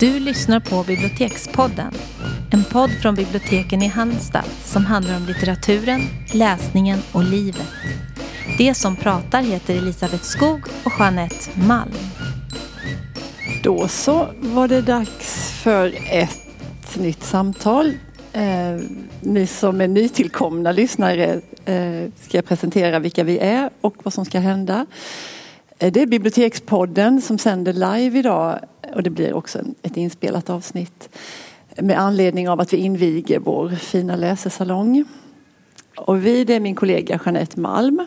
Du lyssnar på Bibliotekspodden. En podd från biblioteken i Halmstad som handlar om litteraturen, läsningen och livet. Det som pratar heter Elisabeth Skog och Jeanette Malm. Då så var det dags för ett nytt samtal. Eh, ni som är nytillkomna lyssnare eh, ska jag presentera vilka vi är och vad som ska hända. Eh, det är Bibliotekspodden som sänder live idag och det blir också ett inspelat avsnitt med anledning av att vi inviger vår fina läsesalong. Och vi, det är min kollega Jeanette Malm.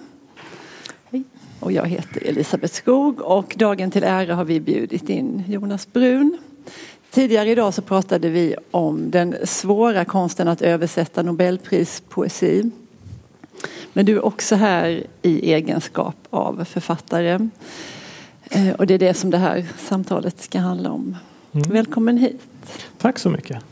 Och jag heter Elisabeth Skog och dagen till ära har vi bjudit in Jonas Brun. Tidigare idag så pratade vi om den svåra konsten att översätta Nobelprispoesi. Men du är också här i egenskap av författare. Eh, och det är det som det här samtalet ska handla om. Mm. Välkommen hit. Tack så mycket.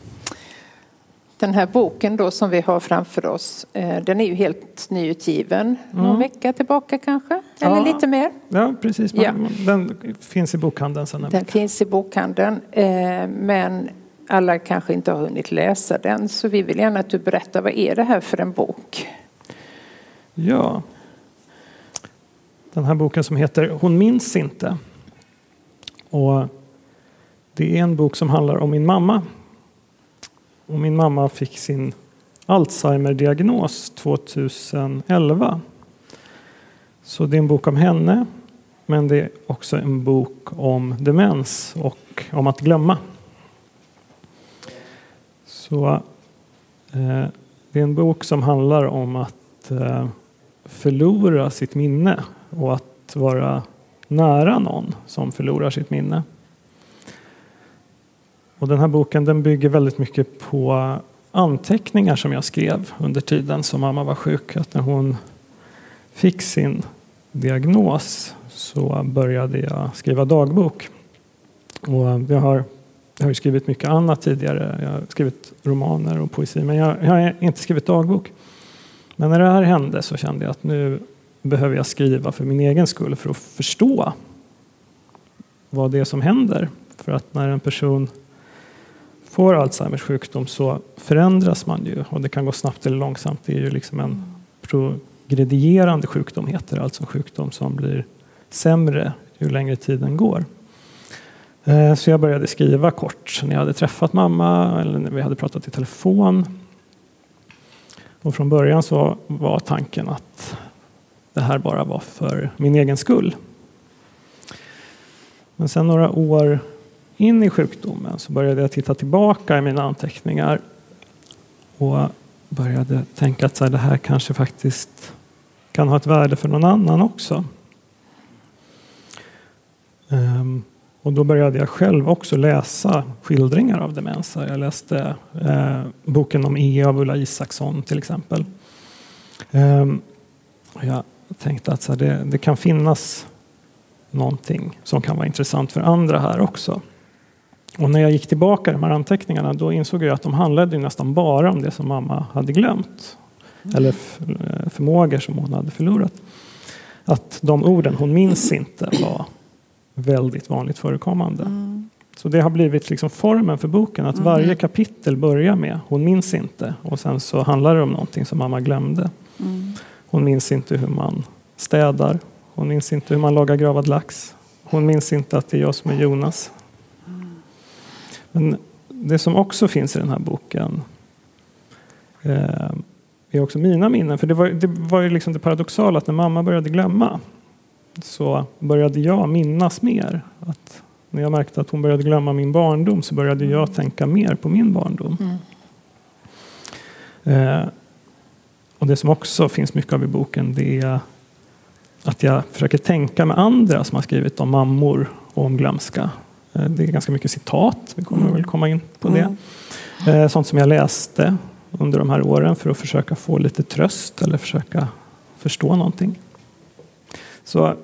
Den här boken då som vi har framför oss, eh, den är ju helt nyutgiven. Mm. Någon vecka tillbaka kanske? Eller ja. lite mer? Ja, precis. Ja. Den finns i bokhandeln sedan Den vecka. finns i bokhandeln. Eh, men alla kanske inte har hunnit läsa den. Så vi vill gärna att du berättar, vad är det här för en bok? Ja, den här boken som heter Hon minns inte. Och det är en bok som handlar om min mamma. Och min mamma fick sin Alzheimer-diagnos 2011. Så det är en bok om henne, men det är också en bok om demens och om att glömma. Så eh, det är en bok som handlar om att eh, förlora sitt minne och att vara nära någon som förlorar sitt minne. Och den här boken den bygger väldigt mycket på anteckningar som jag skrev under tiden som mamma var sjuk. Att när hon fick sin diagnos så började jag skriva dagbok. Och jag har, jag har skrivit mycket annat tidigare. Jag har skrivit romaner och poesi men jag, jag har inte skrivit dagbok. Men när det här hände så kände jag att nu behöver jag skriva för min egen skull för att förstå vad det är som händer. För att när en person får Alzheimers sjukdom så förändras man ju och det kan gå snabbt eller långsamt. Det är ju liksom en progredierande sjukdom heter det, alltså en sjukdom som blir sämre ju längre tiden går. Eh, så jag började skriva kort när jag hade träffat mamma eller när vi hade pratat i telefon. Och från början så var tanken att det här bara var för min egen skull. Men sen några år in i sjukdomen så började jag titta tillbaka i mina anteckningar och började tänka att så här, det här kanske faktiskt kan ha ett värde för någon annan också. Um, och då började jag själv också läsa skildringar av demens. Jag läste eh, boken om E av Ulla Isaksson till exempel. Um, jag tänkte att det, det kan finnas någonting som kan vara intressant för andra här också. Och när jag gick tillbaka i de här anteckningarna då insåg jag att de handlade nästan bara om det som mamma hade glömt. Mm. Eller eh, förmågor som hon hade förlorat. Att de orden, hon minns inte, var väldigt vanligt förekommande. Mm. Så det har blivit liksom formen för boken, att varje mm. kapitel börjar med hon minns inte och sen så handlar det om någonting som mamma glömde. Mm. Hon minns inte hur man städar, hon minns inte hur man lagar gravad lax. Hon minns inte att det är jag som är Jonas. Men det som också finns i den här boken eh, är också mina minnen. För det var, det var ju liksom det paradoxala att när mamma började glömma så började jag minnas mer. Att när jag märkte att hon började glömma min barndom så började jag tänka mer på min barndom. Mm. Eh, och det som också finns mycket av i boken det är att jag försöker tänka med andra som har skrivit om mammor och om glömska. Eh, det är ganska mycket citat, vi kommer väl komma in på det. Mm. Eh, sånt som jag läste under de här åren för att försöka få lite tröst eller försöka förstå någonting. Så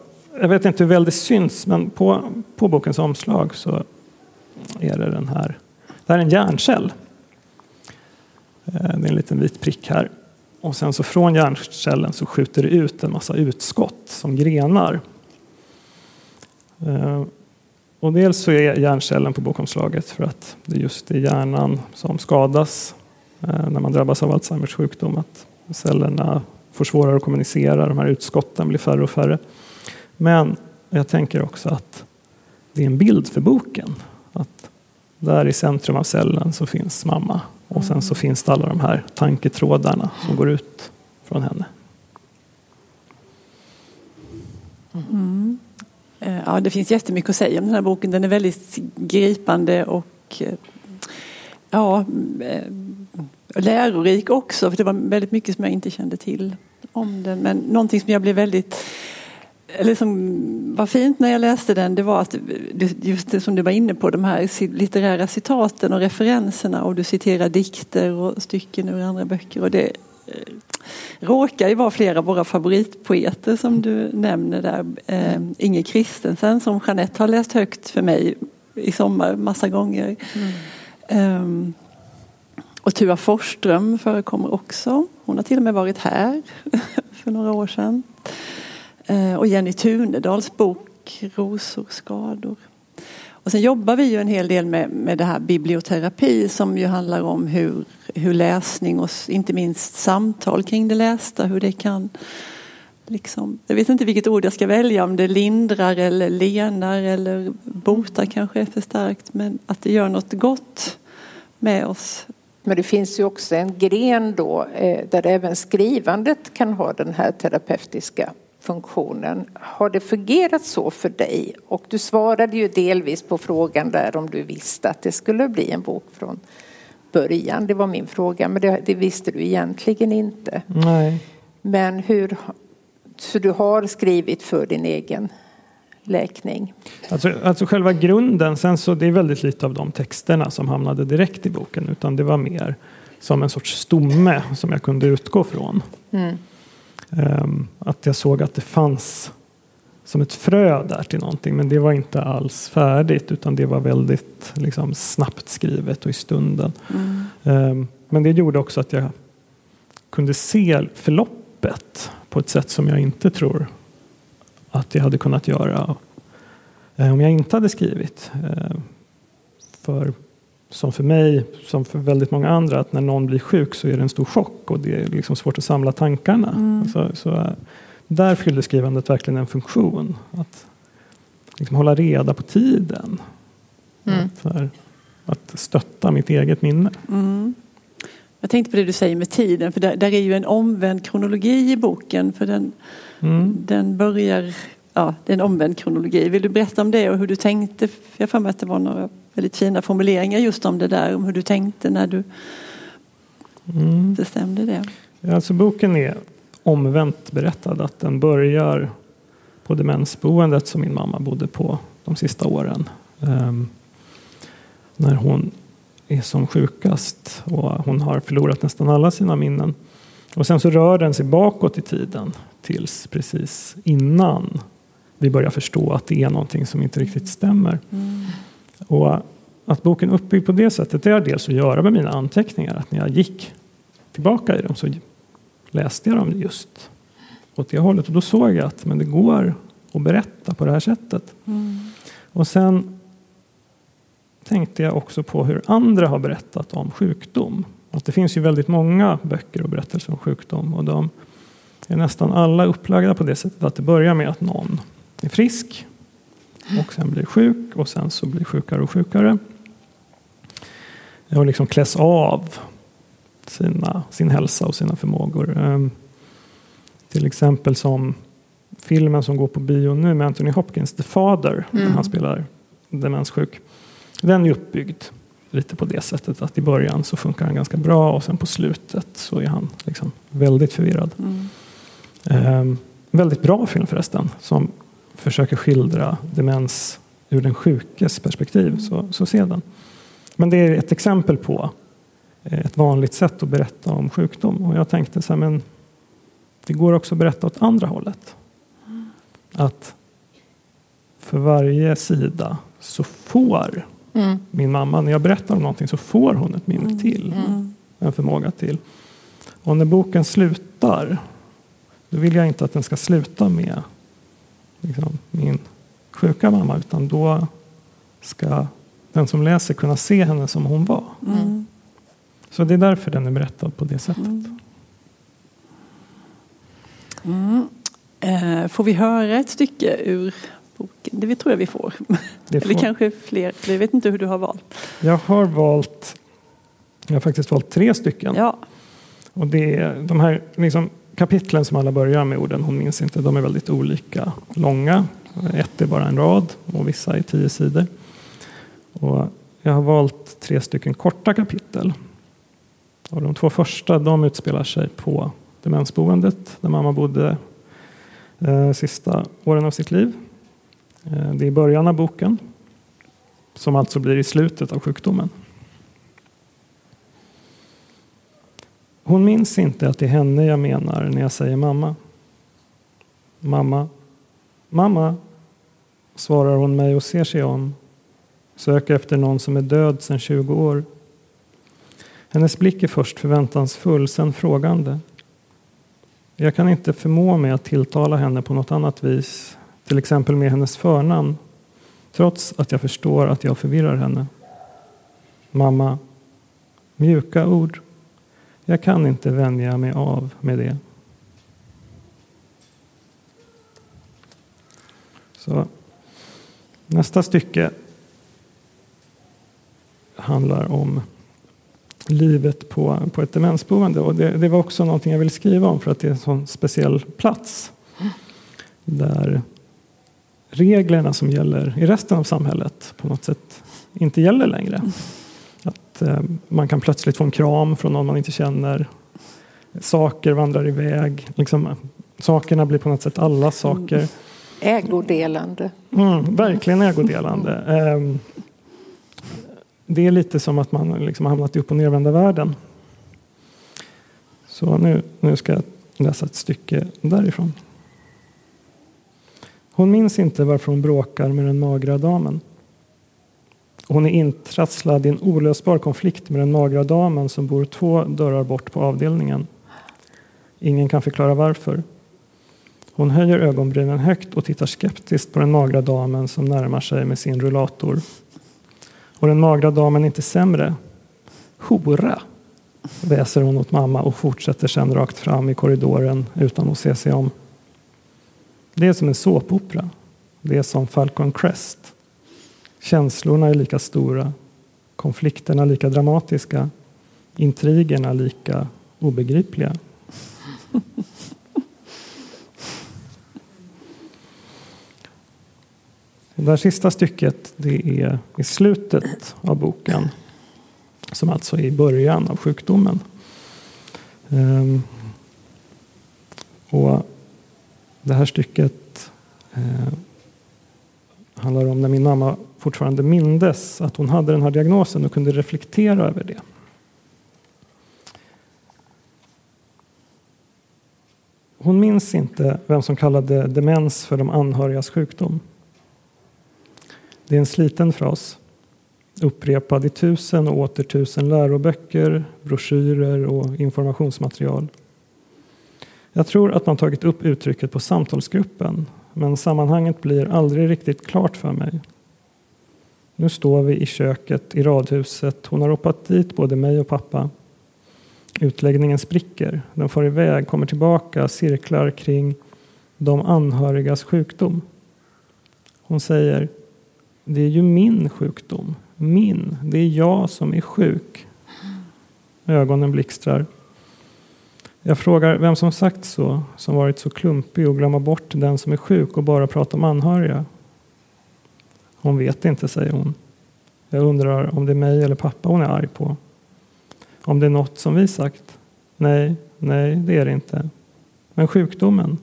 jag vet inte hur väl det syns, men på, på bokens omslag så är det den här. Det här är en hjärncell. Eh, det är en liten vit prick här. Och sen så från hjärncellen så skjuter det ut en massa utskott som grenar. Eh, och dels så är hjärncellen på bokomslaget för att det just är hjärnan som skadas eh, när man drabbas av Alzheimers sjukdom. Att cellerna får svårare att kommunicera, de här utskotten blir färre och färre. Men jag tänker också att det är en bild för boken. Att där i centrum av cellen så finns mamma och sen så finns det alla de här tanketrådarna som går ut från henne. Mm. Eh, ja, det finns jättemycket att säga om den här boken. Den är väldigt gripande och eh, ja, eh, lärorik också. För det var väldigt mycket som jag inte kände till om den. Men någonting som jag blev väldigt eller som var fint när jag läste den det var att just det som du var inne på de här litterära citaten och referenserna och du citerar dikter och stycken ur andra böcker och det råkar ju vara flera av våra favoritpoeter som du nämner där. Eh, Inge Kristensen som Jeanette har läst högt för mig i sommar massa gånger. Mm. Eh, och Tua Forsström förekommer också. Hon har till och med varit här för några år sedan. Eh, och Jenny Tunedals bok Rosor, skador. Och sen jobbar vi ju en hel del med, med det här biblioterapi som ju handlar om hur, hur läsning och inte minst samtal kring det lästa, hur det kan Liksom, jag vet inte vilket ord jag ska välja, om det lindrar eller lenar eller botar kanske är för starkt. Men att det gör något gott med oss. Men det finns ju också en gren då eh, där även skrivandet kan ha den här terapeutiska funktionen. Har det fungerat så för dig? Och du svarade ju delvis på frågan där om du visste att det skulle bli en bok från början. Det var min fråga, men det, det visste du egentligen inte. Nej. Men hur... Så du har skrivit för din egen läkning? Alltså, alltså själva grunden, sen så det är väldigt lite av de texterna som hamnade direkt i boken utan det var mer som en sorts stomme som jag kunde utgå från. Mm. Um, att jag såg att det fanns som ett frö där till någonting men det var inte alls färdigt utan det var väldigt liksom, snabbt skrivet och i stunden. Mm. Um, men det gjorde också att jag kunde se förloppet på ett sätt som jag inte tror att jag hade kunnat göra uh, om jag inte hade skrivit. Uh, för som för mig, som för väldigt många andra, att när någon blir sjuk så är det en stor chock och det är liksom svårt att samla tankarna. Mm. Så, så, där fyllde skrivandet verkligen en funktion. Att liksom hålla reda på tiden. Mm. Att, här, att stötta mitt eget minne. Mm. Jag tänkte på det du säger med tiden, för där, där är ju en omvänd kronologi i boken. För den, mm. den börjar, ja, det är en omvänd kronologi. Vill du berätta om det och hur du tänkte? Jag har för mig att det var några väldigt fina formuleringar just om det där, om hur du tänkte när du mm. bestämde det. Alltså boken är omvänt berättad, att den börjar på demensboendet som min mamma bodde på de sista åren. Um, när hon är som sjukast och hon har förlorat nästan alla sina minnen. Och sen så rör den sig bakåt i tiden tills precis innan vi börjar förstå att det är någonting som inte riktigt stämmer. Mm. Och att boken är uppbyggd på det sättet det har dels att göra med mina anteckningar. Att när jag gick tillbaka i dem så läste jag dem just åt det hållet. Och då såg jag att men det går att berätta på det här sättet. Mm. Och sen tänkte jag också på hur andra har berättat om sjukdom. Att det finns ju väldigt många böcker och berättelser om sjukdom. Och de är nästan alla upplagda på det sättet att det börjar med att någon är frisk och sen blir sjuk och sen så blir sjukare och sjukare. Och liksom kläs av sina, sin hälsa och sina förmågor. Um, till exempel som filmen som går på bio nu med Anthony Hopkins, The Father, mm. när han spelar demenssjuk. Den är uppbyggd lite på det sättet att i början så funkar han ganska bra och sen på slutet så är han liksom väldigt förvirrad. Mm. Um, väldigt bra film förresten som försöker skildra demens ur den sjukes perspektiv. Så, så se den. Men det är ett exempel på eh, ett vanligt sätt att berätta om sjukdom. Och jag tänkte så här, men det går också att berätta åt andra hållet. Att för varje sida så får mm. min mamma, när jag berättar om någonting så får hon ett minne mm. till. Mm. En förmåga till. Och när boken slutar, då vill jag inte att den ska sluta med liksom, min sjuka mamma, utan då ska den som läser kunna se henne som hon var. Mm. Så det är därför den är berättad på det sättet. Mm. Eh, får vi höra ett stycke ur boken? Det tror jag vi får. Det Eller får- kanske fler. Jag vet inte hur du har valt. Jag har valt jag har faktiskt valt tre stycken. Ja. Och det är de här liksom, kapitlen som alla börjar med orden hon minns inte. De är väldigt olika långa. Ett är bara en rad och vissa är tio sidor. Och jag har valt tre stycken korta kapitel. Och de två första de utspelar sig på demensboendet där mamma bodde eh, sista åren av sitt liv. Eh, det är början av boken som alltså blir i slutet av sjukdomen. Hon minns inte att det är henne jag menar när jag säger mamma. Mamma, mamma, svarar hon mig och ser sig om. Söker efter någon som är död sedan 20 år. Hennes blick är först förväntansfull, sen frågande. Jag kan inte förmå mig att tilltala henne på något annat vis, till exempel med hennes förnamn, trots att jag förstår att jag förvirrar henne. Mamma, mjuka ord. Jag kan inte vänja mig av med det. Så nästa stycke handlar om livet på, på ett demensboende. Och det, det var också någonting jag ville skriva om för att det är en sån speciell plats där reglerna som gäller i resten av samhället på något sätt inte gäller längre. Att eh, man kan plötsligt få en kram från någon man inte känner. Saker vandrar iväg. Liksom, sakerna blir på något sätt alla saker. Ägodelande. Mm, verkligen ägodelande. Ehm, det är lite som att man liksom har hamnat i upp och nervända världen. Så nu, nu ska jag läsa ett stycke därifrån. Hon minns inte varför hon bråkar med den magra damen. Hon är intrasslad i en olösbar konflikt med den magra damen som bor två dörrar bort på avdelningen. Ingen kan förklara varför. Hon höjer ögonbrynen högt och tittar skeptiskt på den magra damen som närmar sig med sin rullator. Och den magra damen är inte sämre. Hora, väser hon åt mamma och fortsätter sedan rakt fram i korridoren utan att se sig om. Det är som en såpopera. Det är som Falcon Crest. Känslorna är lika stora, konflikterna lika dramatiska, intrigerna lika obegripliga. Det där sista stycket det är i slutet av boken som alltså är i början av sjukdomen. Ehm, och det här stycket eh, handlar om när min mamma fortfarande mindes att hon hade den här diagnosen och kunde reflektera över det. Hon minns inte vem som kallade demens för de anhörigas sjukdom. Det är en sliten fras, upprepad i tusen och åter tusen läroböcker, broschyrer och informationsmaterial. Jag tror att man tagit upp uttrycket på samtalsgruppen, men sammanhanget blir aldrig riktigt klart för mig. Nu står vi i köket i radhuset. Hon har ropat dit både mig och pappa. Utläggningen spricker. Den far iväg, kommer tillbaka, cirklar kring de anhörigas sjukdom. Hon säger det är ju min sjukdom. Min. Det är jag som är sjuk. Ögonen blixtrar. Jag frågar vem som sagt så, som varit så klumpig och glömma bort den som är sjuk och bara prata om anhöriga. Hon vet inte, säger hon. Jag undrar om det är mig eller pappa hon är arg på. Om det är något som vi sagt. Nej, nej, det är det inte. Men sjukdomen,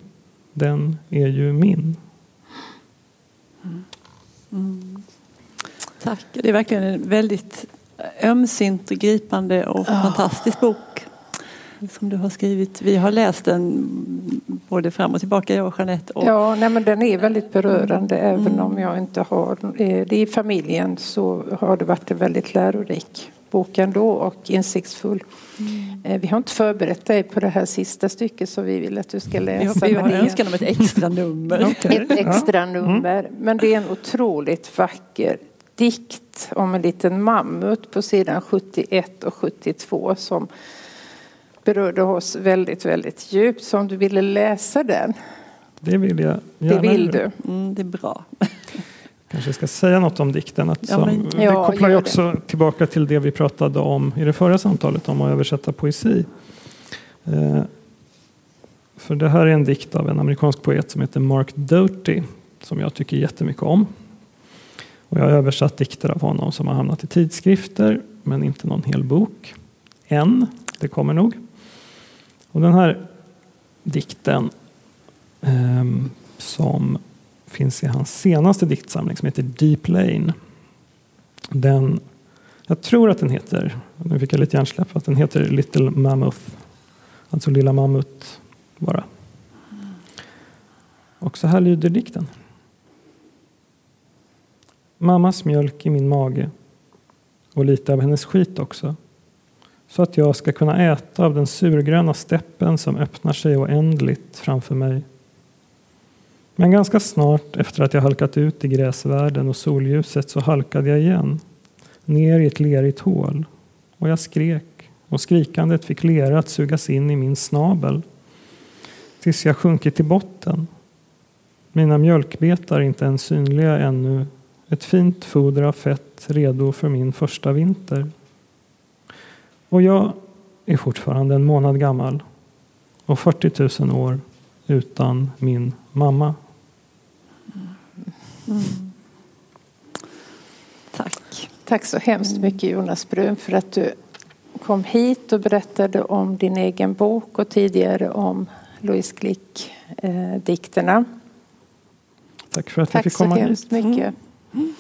den är ju min. Tack. Det är verkligen en väldigt ömsint, gripande och fantastisk bok som du har skrivit. Vi har läst den både fram och tillbaka, jag och Jeanette. Och Ja, nej, men den är väldigt berörande även om jag inte har det i familjen så har det varit en väldigt lärorik bok ändå och insiktsfull. Eh, Vi har inte förberett dig på det här sista stycket så vi vill att du ska läsa. vi men har det är önskan om ett extra nummer. Ett extra nummer. Men det är en otroligt vacker dikt om en liten mammut på sidan 71 och 72 som berörde oss väldigt, väldigt djupt. Så om du ville läsa den. Det vill jag gärna. Det vill du. Mm, det är bra. Kanske ska säga något om dikten. Att ja, men, det ja, kopplar ju också det. tillbaka till det vi pratade om i det förra samtalet om att översätta poesi. Eh, för det här är en dikt av en amerikansk poet som heter Mark Doty som jag tycker jättemycket om. Och jag har översatt dikter av honom som har hamnat i tidskrifter men inte någon hel bok. Än, det kommer nog. Och den här dikten eh, som finns i hans senaste diktsamling som heter Deep Lane. Den, jag tror att den heter, nu fick jag lite hjärnsläpp, att den heter Little Mammoth. Alltså Lilla Mammut bara. Och så här lyder dikten. Mammas mjölk i min mage och lite av hennes skit också. Så att jag ska kunna äta av den surgröna steppen som öppnar sig oändligt framför mig. Men ganska snart efter att jag halkat ut i gräsvärlden och solljuset så halkade jag igen. Ner i ett lerigt hål. Och jag skrek. Och skrikandet fick lera att sugas in i min snabel. Tills jag sjunkit till botten. Mina mjölkbetar är inte ens synliga ännu. Ett fint foder av fett redo för min första vinter. Och jag är fortfarande en månad gammal och 40 000 år utan min mamma. Mm. Tack. Tack så hemskt mycket Jonas Brun för att du kom hit och berättade om din egen bok och tidigare om Louise Glick-dikterna. Tack för att Tack jag fick komma hit. Tack så hemskt mycket. Mm.